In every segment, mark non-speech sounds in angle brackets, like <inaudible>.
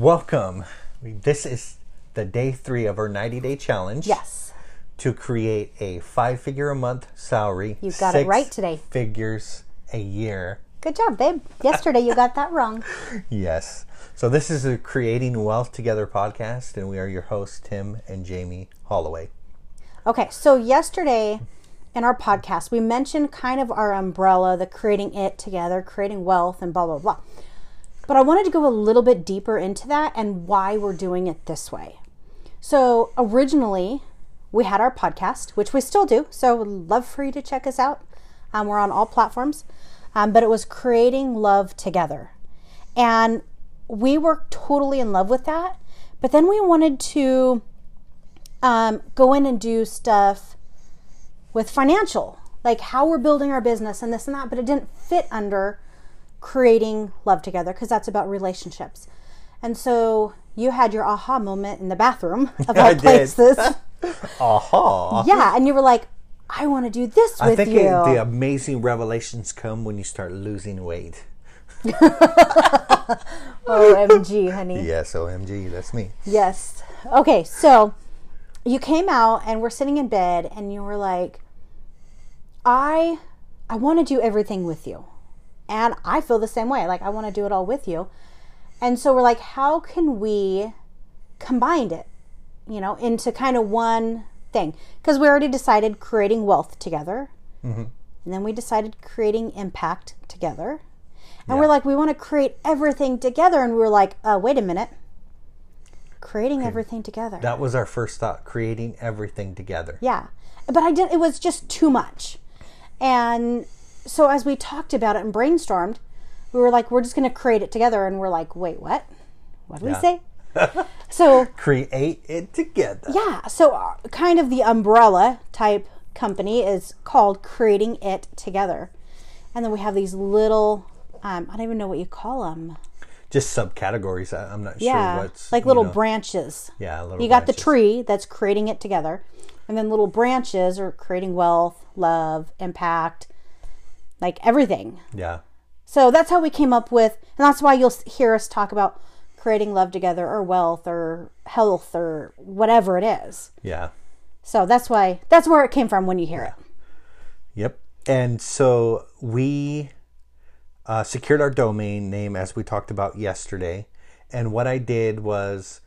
Welcome. This is the day three of our 90 day challenge. Yes. To create a five figure a month salary. You got it right today. Figures a year. Good job, babe. Yesterday you got that wrong. <laughs> Yes. So this is a Creating Wealth Together podcast, and we are your hosts, Tim and Jamie Holloway. Okay, so yesterday in our podcast, we mentioned kind of our umbrella, the creating it together, creating wealth, and blah, blah, blah. But I wanted to go a little bit deeper into that and why we're doing it this way. So originally, we had our podcast, which we still do. So love for you to check us out. Um, we're on all platforms. Um, but it was creating love together. And we were totally in love with that. But then we wanted to um, go in and do stuff with financial, like how we're building our business and this and that. But it didn't fit under creating love together because that's about relationships. And so you had your aha moment in the bathroom <laughs> of all places. <laughs> aha. Yeah, and you were like, I want to do this with I think you. It, the amazing revelations come when you start losing weight. <laughs> Oh, OMG, honey. Yes, OMG, that's me. Yes. Okay, so you came out and we're sitting in bed and you were like, I I want to do everything with you. And I feel the same way. Like I want to do it all with you. And so we're like, how can we combine it, you know, into kind of one thing? Because we already decided creating wealth together. Mm-hmm. And then we decided creating impact together. And yeah. we're like, we want to create everything together. And we were like, uh, wait a minute. Creating okay. everything together. That was our first thought, creating everything together. Yeah. But I did it was just too much. And so as we talked about it and brainstormed, we were like, we're just going to create it together. And we're like, wait, what? What did yeah. we say? <laughs> so create it together. Yeah. So uh, kind of the umbrella type company is called Creating It Together. And then we have these little, um, I don't even know what you call them. Just subcategories. I'm not yeah, sure what's. Like little know. branches. Yeah, little You got the tree that's creating it together. And then little branches are creating wealth, love, impact, like everything. Yeah. So that's how we came up with, and that's why you'll hear us talk about creating love together or wealth or health or whatever it is. Yeah. So that's why that's where it came from when you hear it. Yep. And so we uh, secured our domain name as we talked about yesterday. And what I did was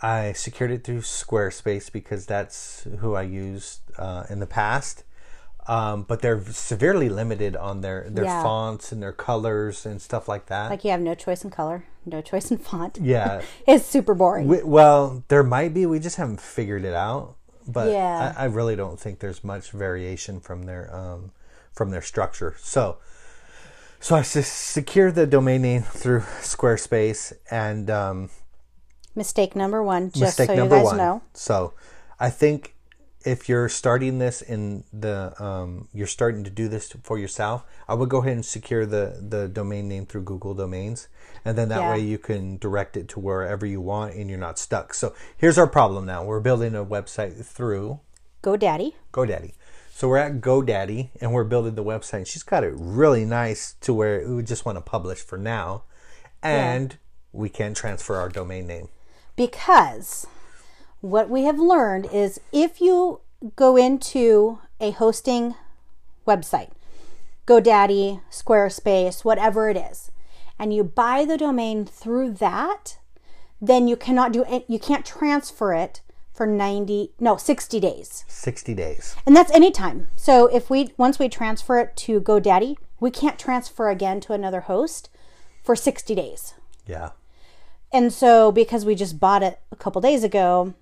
I secured it through Squarespace because that's who I used uh, in the past. Um, but they're severely limited on their, their yeah. fonts and their colors and stuff like that. Like you have no choice in color, no choice in font. Yeah. <laughs> it's super boring. We, well, there might be. We just haven't figured it out but yeah. I, I, really don't think there's much variation from their um, from their structure. So, so I secure the domain name through <laughs> Squarespace, and um, mistake number one, just so you guys one. know. So, I think if you're starting this in the um, you're starting to do this for yourself, I would go ahead and secure the the domain name through Google Domains, and then that yeah. way you can direct it to wherever you want, and you're not stuck. So here's our problem now: we're building a website through GoDaddy. GoDaddy. So we're at GoDaddy, and we're building the website. She's got it really nice to where we just want to publish for now, and yeah. we can transfer our domain name because what we have learned is if you go into a hosting website, GoDaddy, Squarespace, whatever it is, and you buy the domain through that, then you cannot do it, you can't transfer it for 90 no 60 days. 60 days. And that's anytime. So if we once we transfer it to godaddy we can't transfer again to another host for 60 days. Yeah. And so because we just bought it a couple days ago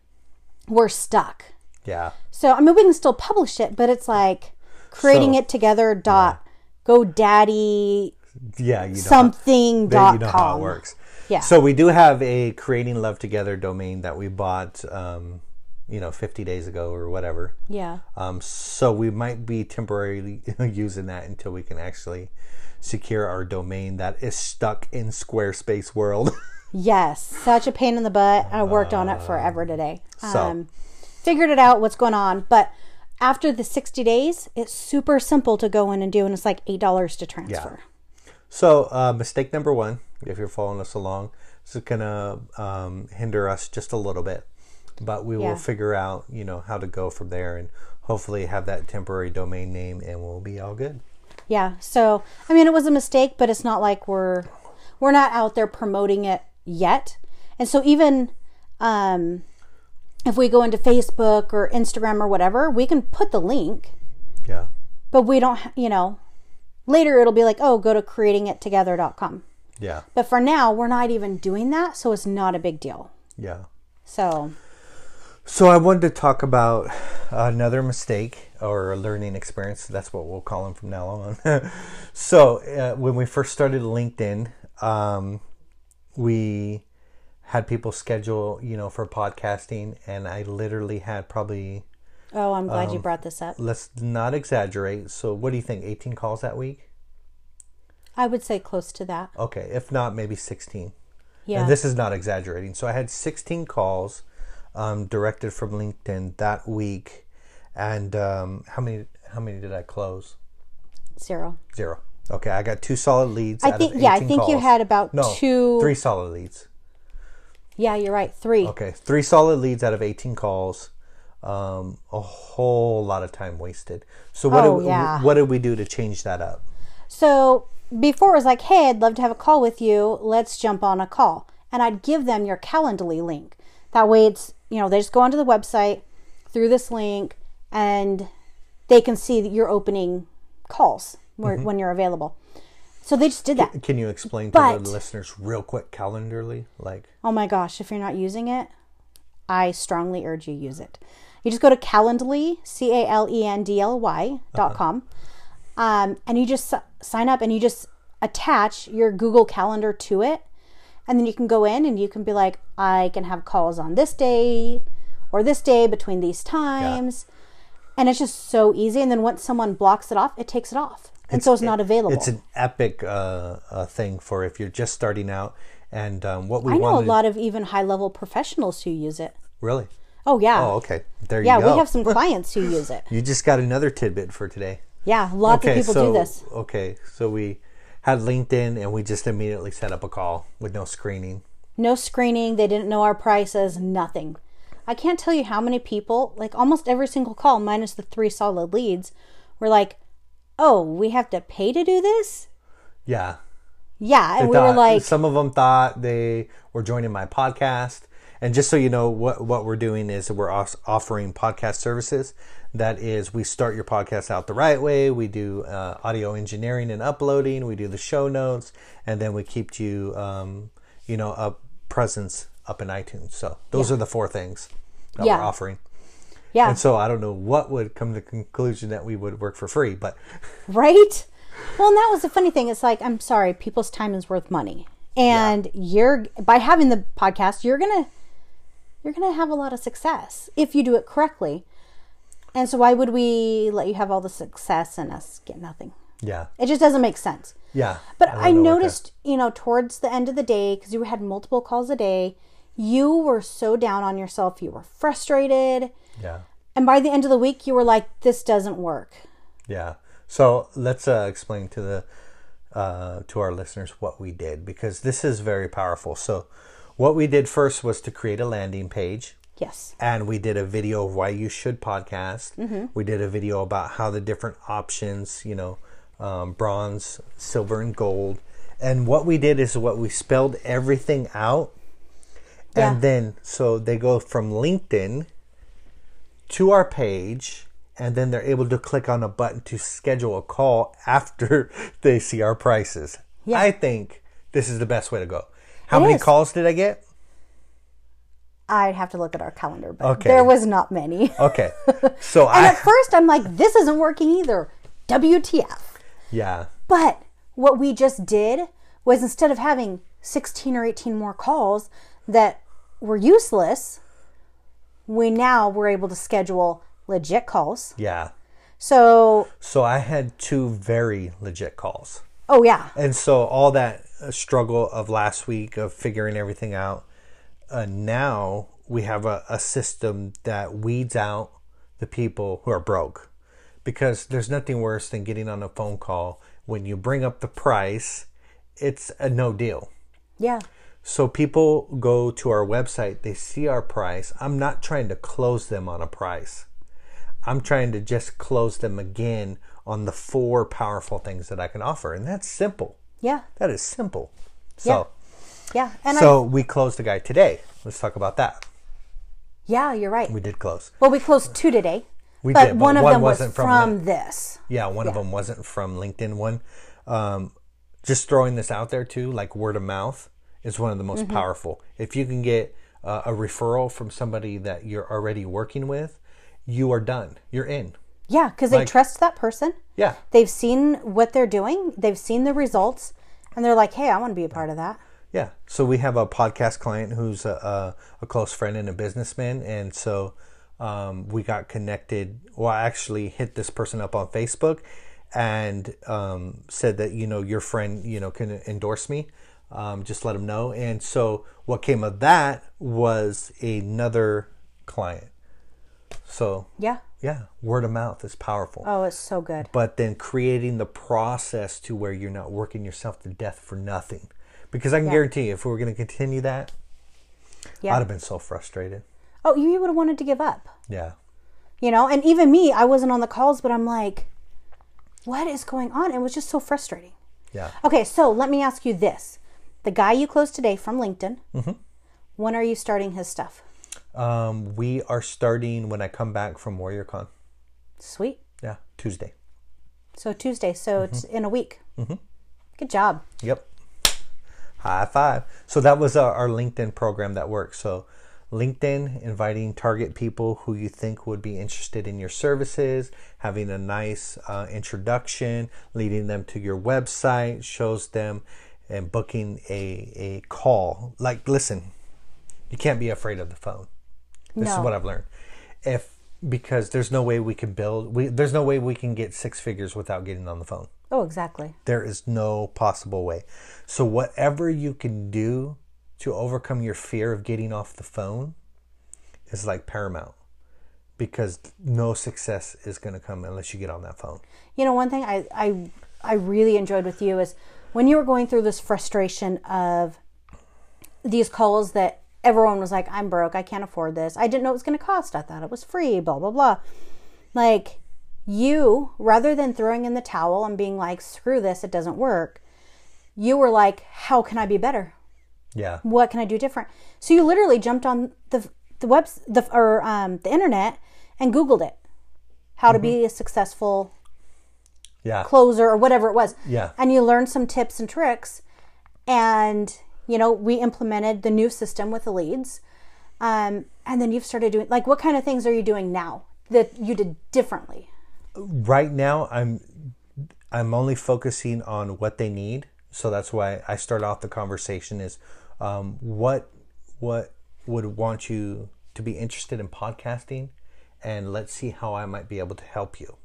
we're stuck. Yeah. So I mean, we can still publish it, but it's like creating so, it together. Dot yeah. GoDaddy. Yeah, you know something how, dot you know com. how it works. Yeah. So we do have a creating love together domain that we bought, um, you know, 50 days ago or whatever. Yeah. Um, so we might be temporarily <laughs> using that until we can actually secure our domain that is stuck in Squarespace world. <laughs> Yes, such a pain in the butt. I worked on it forever today. So. Um, figured it out what's going on, but after the 60 days, it's super simple to go in and do, and it's like $8 to transfer. Yeah. So, uh, mistake number one, if you're following us along, this is gonna um, hinder us just a little bit, but we Yeah. will figure out, you know, how to go from there, and hopefully have that temporary domain name, and we'll be all good. Yeah. So, I mean, it was a mistake, but it's not like we're we're not out there promoting it yet. And so even um if we go into Facebook or Instagram or whatever, we can put the link, Yeah, but we don't, you know, later it'll be like, "Oh, go to creatingittogether.com." yeah, But for now, we're not even doing that, so it's not a big deal. yeah. So, So I wanted to talk about another mistake or a learning experience. That's what we'll call them from now on. <laughs> so uh, when we first started LinkedIn, um, we had people schedule, you know, for podcasting, and I literally had probably oh, I'm glad you Um, brought this up. let's not exaggerate. So what do you think? 18 calls that week? I would say close to that. Okay, if not, maybe 16. Yeah. And this is not exaggerating. So I had 16 calls um, directed from LinkedIn that week, and um, how many? How many did I close? Zero. Zero. Okay, I got two solid leads. I think yeah, I 18 think you had about no two three solid leads. Yeah, you're right. 3. Okay, three solid leads out of 18 calls. Um, a whole lot of time wasted. So what Oh, did, yeah. what did we do to change that up? So before it was like, hey, I'd love to have a call with you. Let's jump on a call. And I'd give them your Calendly link. That way it's, you know, they just go onto the website through this link and they can see that you're opening calls where, Mm-hmm. when you're available. So they just did that. Can you explain to But- the listeners real quick, Calendly? Like, Oh my gosh, if you're not using it, I strongly urge you use it. You just go to Calendly, C A L E N D L Y dot com, um, and you just s- sign up and you just attach your Google Calendar to it. And then you can go in and you can be like, I can have calls on this day or this day between these times. And it's just so easy. And then once someone blocks it off, it takes it off. And so it's not available. It's an epic uh, uh, thing for if you're just starting out. And um, what we I know a lot of even high level professionals who use it. really. Oh, yeah. Oh, okay. There yeah, you go. Yeah, we have some <laughs> clients who use it. You just got another tidbit for today. Yeah, lots of people so, do this. Okay, so we had LinkedIn and we just immediately set up a call with no screening. No screening, they didn't know our prices, nothing. I can't tell you how many people, like almost every single call, minus the three solid leads, were like, oh, we have to pay to do this? Yeah. Yeah. And They we were like, some of them thought they were joining my podcast. And just so you know, what what we're doing is we're offering podcast services. That is, we start your podcast out the right way. We do uh, audio engineering and uploading. We do the show notes, and then we keep you, um, you know, a presence up in iTunes. So those are the four things that Yeah. we're offering. Yeah, And so I don't know what would come to the conclusion that we would work for free, but <laughs> right? Well, and that was the funny thing. It's like, I'm sorry, people's time is worth money. And you're, by having the podcast, you're going to, you're going to have a lot of success if you do it correctly. And so why would we let you have all the success and us get nothing? yeah, It just doesn't make sense. yeah. But don't I, know noticed, you know, towards the end of the day, because you had multiple calls a day, you were so down on yourself. You were frustrated. yeah. And by the end of the week, you were like, this doesn't work. Yeah. So let's uh, explain to the uh, to our listeners what we did because this is very powerful. So what we did first was to create a landing page. Yes. And we did a video of why you should podcast. Mm-hmm. We did a video about how the different options, you know, um, bronze, silver, and gold. And what we did is what we spelled everything out. Yeah. And then, so they go from LinkedIn to our page, and then they're able to click on a button to schedule a call <laughs> after they see our prices. Yeah. I think this is the best way to go. How It many is. calls did I get? I'd have to look at our calendar, but Okay. there was not many. <laughs> Okay. So and I, at first, I'm like, this isn't working either. WTF. yeah. But what we just did was instead of having 16 or 18 more calls that were useless, we now were able to schedule legit calls. Yeah. So, So I had two very legit calls. oh yeah, And so all that uh, struggle of last week of figuring everything out, uh, now we have a, a system that weeds out the people who are broke. Because there's nothing worse than getting on a phone call when you bring up the price it's a no deal. Yeah. So people go to our website, they see our price. I'm not trying to close them on a price. I'm trying to just close them again on the four powerful things that I can offer. And that's simple. Yeah. That is simple. So Yeah. And I, so we closed the guy today. Let's talk about that. yeah, you're right. We did close. well, we closed two today. We but did, but one of one them was wasn't from, from this. Yeah, one of them wasn't from LinkedIn. One, um, just throwing this out there too, like word of mouth is one of the most powerful. If you can get uh, a referral from somebody that you're already working with, you are done. You're in. Yeah, because they trust that person. Yeah, They've seen what they're doing. They've seen the results, and they're like, "Hey, I want to be a part of that." yeah. So we have a podcast client who's a, a, a close friend and a businessman, and so um, we got connected. Well, I actually hit this person up on Facebook and um, said that you know your friend you know can endorse me. Um, just let them know. And so what came of that was another client. So Yeah. yeah, word of mouth is powerful. Oh, it's so good. but then creating the process to where you're not working yourself to death for nothing. Because I can Yeah. guarantee you, if we were going to continue that, Yeah. I'd have been so frustrated. Oh, you would have wanted to give up. Yeah. You know, and even me, I wasn't on the calls, but I'm like, what is going on? It was just so frustrating. Yeah. Okay, so let me ask you this: the guy you closed today from LinkedIn. Mm-hmm. When are you starting his stuff? Um, we are starting when I come back from WarriorCon. Sweet. Yeah, Tuesday. So Tuesday. So it's Mm-hmm. in a week. Good job. Yep. High five. So that was our, our LinkedIn program that works. So LinkedIn inviting target people who you think would be interested in your services, having a nice uh, introduction, leading them to your website, shows them and booking a, a call. Like, listen, you can't be afraid of the phone. This is what I've learned. If because there's no way we can build we there's no way we can get six figures without getting on the phone. Oh, exactly. There is no possible way. So, whatever you can do to overcome your fear of getting off the phone is like paramount because no success is going to come unless you get on that phone. You know, one thing I, I I really enjoyed with you is when you were going through this frustration of these calls that everyone was like, I'm broke, I can't afford this. I didn't know it was gonna cost. I thought it was free, blah blah blah. Like you, rather than throwing in the towel and being like, screw this, it doesn't work, you were like, How can I be better? Yeah. What can I do different? So you literally jumped on the the webs the or um, the internet and Googled it. How to be a successful Yeah. closer or whatever it was. Yeah. And you learned some tips and tricks. And, you know, we implemented the new system with the leads. Um, and then you've started doing, like, what kind of things are you doing now that you did differently? right now I'm I'm only focusing on what they need. So that's why I start off the conversation is um, what what would want you to be interested in podcasting and let's see how I might be able to help you.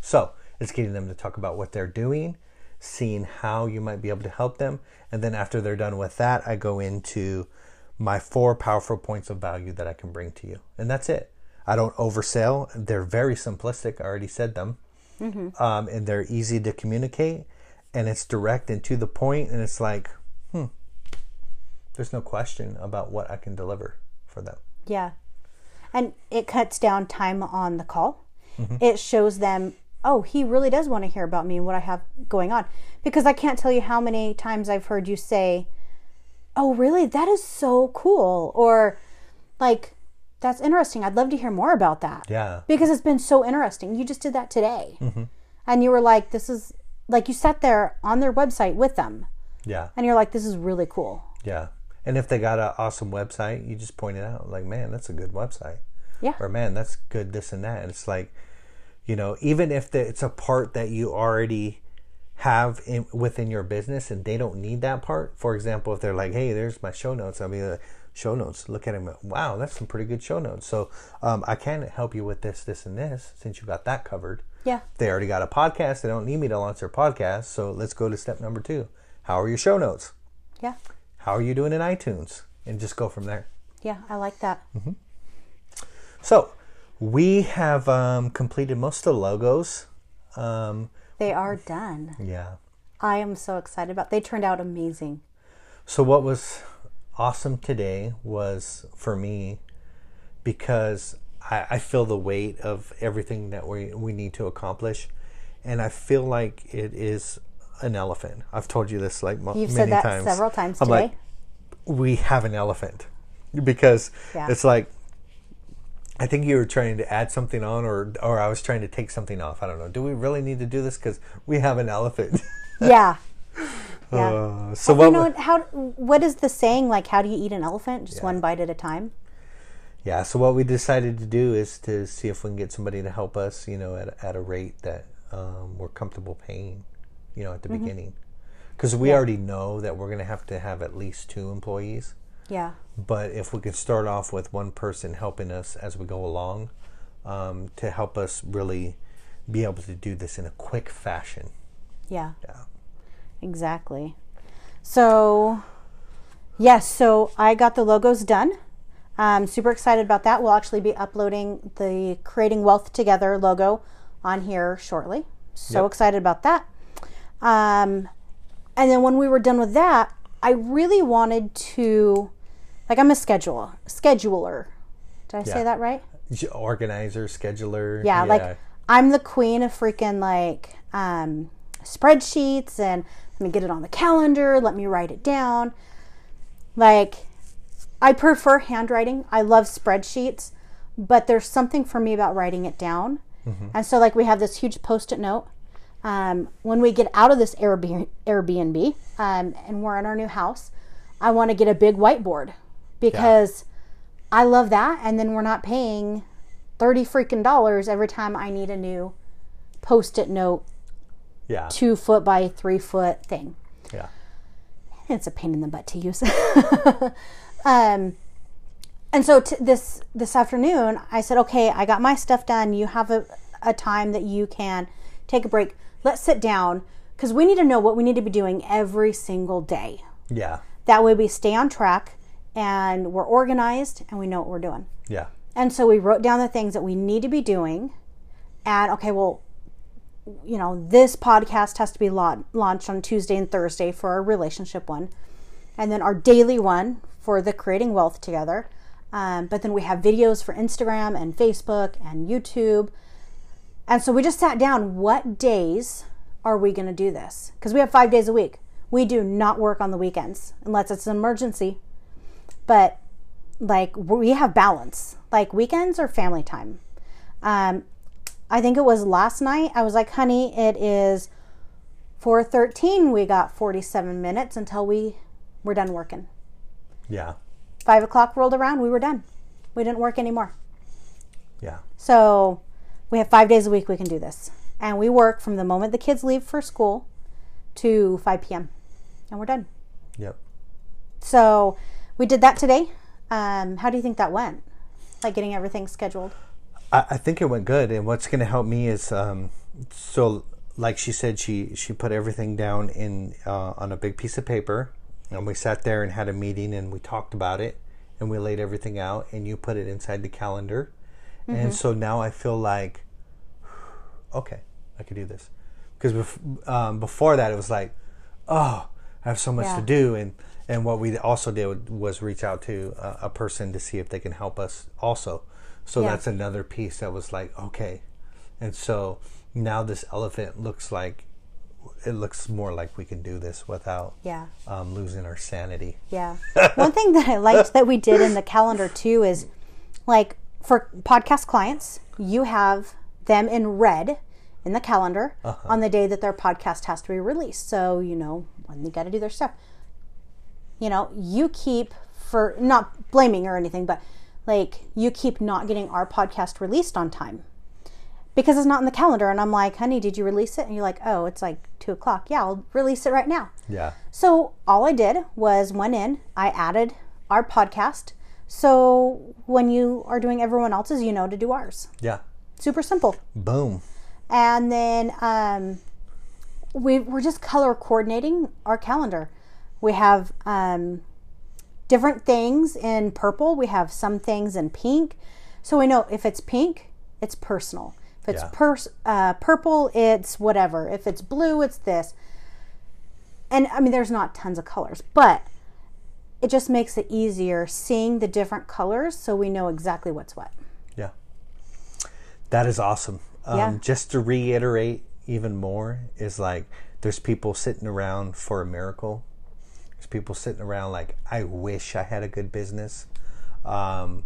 So it's getting them to talk about what they're doing, seeing how you might be able to help them, and then after they're done with that, I go into my four powerful points of value that I can bring to you. And that's it. I don't oversell. They're very simplistic. I already said them. Um, and they're easy to communicate. And it's direct and to the point. And it's like, hmm, there's no question about what I can deliver for them. Yeah. And it cuts down time on the call. It shows them, oh, he really does want to hear about me and what I have going on. Because I can't tell you how many times I've heard you say, oh, really? That is so cool. Or, like, that's interesting. I'd love to hear more about that. Yeah. Because it's been so interesting. You just did that today. Mm-hmm. And you were like, this is, like, you sat there on their website with them. Yeah. And you're like, this is really cool. Yeah. And if they got an awesome website, you just point it out. Like, man, that's a good website. Yeah. Or, man, that's good, this and that. And it's like, you know, even if the, it's a part that you already have in, within your business and they don't need that part. For example, if they're like, hey, there's my show notes, I'll be like, show notes. Look at them. Wow, that's some pretty good show notes. So um, I can help you with this, this, and this since you got that covered. Yeah. They already got a podcast. They don't need me to launch their podcast. So let's go to step number two. How are your show notes? Yeah. How are you doing in iTunes? And just go from there. Yeah. I like that. So we have um, completed most of the logos. Um, They are done. yeah. I am so excited about. They turned out amazing. So what was awesome today was for me because I, I feel the weight of everything that we we need to accomplish, and I feel like it is an elephant. I've told you this like mo- You've many said that times. several times I'm today. like, we have an elephant because Yeah. it's like I think you were trying to add something on, or or I was trying to take something off. I don't know. Do we really need to do this? Because we have an elephant. yeah. <laughs> Yeah. Uh, so you what? know how? What is the saying? Like, how do you eat an elephant? Just one bite at a time. Yeah, so what we decided to do is to see if we can get somebody to help us, you know, at, at a rate that um, we're comfortable paying, you know, at the Mm-hmm. beginning. Because we already know that we're going to have to have at least two employees. Yeah. But if we could start off with one person helping us as we go along um, to help us really be able to do this in a quick fashion. Yeah. Yeah. Exactly. So, yes, so I got the logos done. I'm super excited about that. We'll actually be uploading the Creating Wealth Together logo on here shortly. So Yep. excited about that. Um, and then when we were done with that, I really wanted to, like, I'm a schedule scheduler. Did I say that right? Organizer, scheduler. Yeah, like I'm the queen of freaking like um, spreadsheets and let me get it on the calendar, let me write it down. Like, I prefer handwriting. I love spreadsheets, but there's something for me about writing it down. And so, like, we have this huge post it note. Um, when we get out of this Airbnb, Airbnb um, and we're in our new house, I want to get a big whiteboard because I love that. And then we're not paying 30 freaking dollars every time I need a new post it note, yeah, two foot by three foot thing. yeah, It's a pain in the butt to use. <laughs> um, and so t- this this afternoon, I said, okay, I got my stuff done. You have a, a time that you can take a break. Let's sit down because we need to know what we need to be doing every single day. yeah, That way we stay on track and we're organized and we know what we're doing. yeah, And so we wrote down the things that we need to be doing. And okay, well, you know, this podcast has to be lau- launched on Tuesday and Thursday for our relationship one. And then our daily one for the creating wealth together. Um, but then we have videos for Instagram and Facebook and YouTube. And so we just sat down what days are we going to do this? Because we have five days a week. We do not work on the weekends unless it's an emergency. But like we have balance. Like weekends are family time. Um, I think it was last night. I was like, honey, it is 4:13. We got 47 minutes until we were done working. yeah, Five o'clock rolled around. We were done. We didn't work anymore. yeah, So we have five days a week we can do this. And we work from the moment the kids leave for school to 5 p.m. And we're done. yep. So we did that today. Um, how do you think that went? Like getting everything scheduled? I, I think it went good, and what's going to help me is um, so like she said, she she put everything down in uh, on a big piece of paper, and we sat there and had a meeting, and we talked about it, and we laid everything out, and you put it inside the calendar, and so now I feel like, <sighs> okay, I could do this, because bef- um, before that it was like, oh, I have so much Yeah. to do, and and what we also did was reach out to a, a person to see if they can help us also. So Yeah. that's another piece that was like okay, and so now this elephant looks like it looks more like we can do this without Yeah. um, losing our sanity. Yeah. <laughs> One thing that I liked that we did in the calendar too is like for podcast clients, you have them in red in the calendar on the day that their podcast has to be released. So, you know, when they got to do their stuff. You know, you keep for not blaming or anything, but like you keep not getting our podcast released on time because it's not in the calendar. And I'm like, honey, did you release it? And you're like, oh, it's like two o'clock. Yeah, I'll release it right now. Yeah, So all I did was went in, I added our podcast. So when you are doing everyone else's, you know to do ours. yeah, Super simple. boom. And then um, we, we're just color coordinating our calendar. We have um, different things in purple. We have some things in pink. So we know if it's pink, it's personal. If it's Yeah. pers- uh, purple, it's whatever. If it's blue, it's this. and I mean, there's not tons of colors, but it just makes it easier seeing the different colors so we know exactly what's what. Yeah. That is awesome. Um, Yeah. Just to reiterate even more, is like there's people sitting around for a miracle. People sitting around like, I wish I had a good business. Um,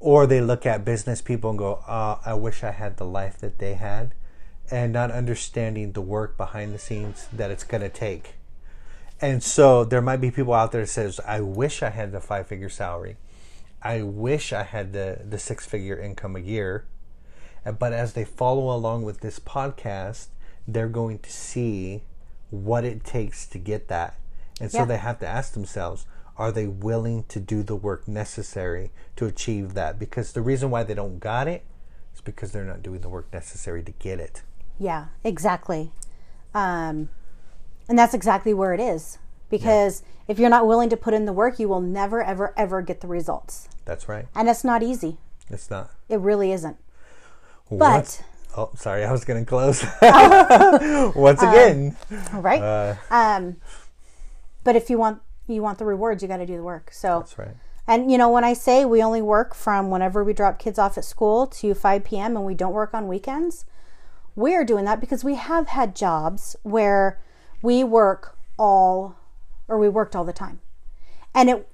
or they look at business people and go, uh, I wish I had the life that they had. And not understanding the work behind the scenes that it's going to take. And so there might be people out there that says, I wish I had the five figure salary. I wish I had the, the six figure income a year. But as they follow along with this podcast, they're going to see what it takes to get that. And so Yeah. they have to ask themselves, are they willing to do the work necessary to achieve that? Because the reason why they don't got it is because they're not doing the work necessary to get it. Yeah, exactly. Um, and that's exactly where it is. Because if you're not willing to put in the work, you will never, ever, ever get the results. That's right. And it's not easy. It's not. It really isn't. But oh, sorry, I was going to close. <laughs> <laughs> Once again, All right. uh, um, but if you want you want the rewards, you got to do the work. So that's right. And you know, when I say we only work from whenever we drop kids off at school to 5 p.m. and we don't work on weekends, we are doing that because we have had jobs where we work all or we worked all the time. And it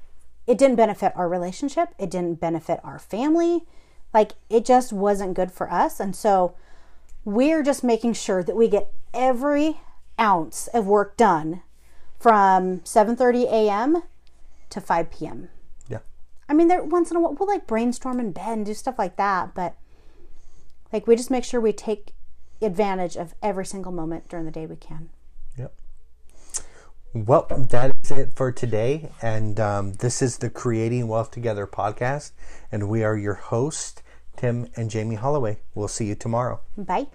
it didn't benefit our relationship, it didn't benefit our family. Like it just wasn't good for us. And so we're just making sure that we get every ounce of work done from 7:30 a.m. to 5 p.m. Yeah. I mean, there once in a while we'll like brainstorm and do stuff like that, but like we just make sure we take advantage of every single moment during the day we can. Yep. Well, that is it for today. And um, this is the Creating Wealth Together podcast. And we are your host, Tim and Jamie Holloway. We'll see you tomorrow. Bye.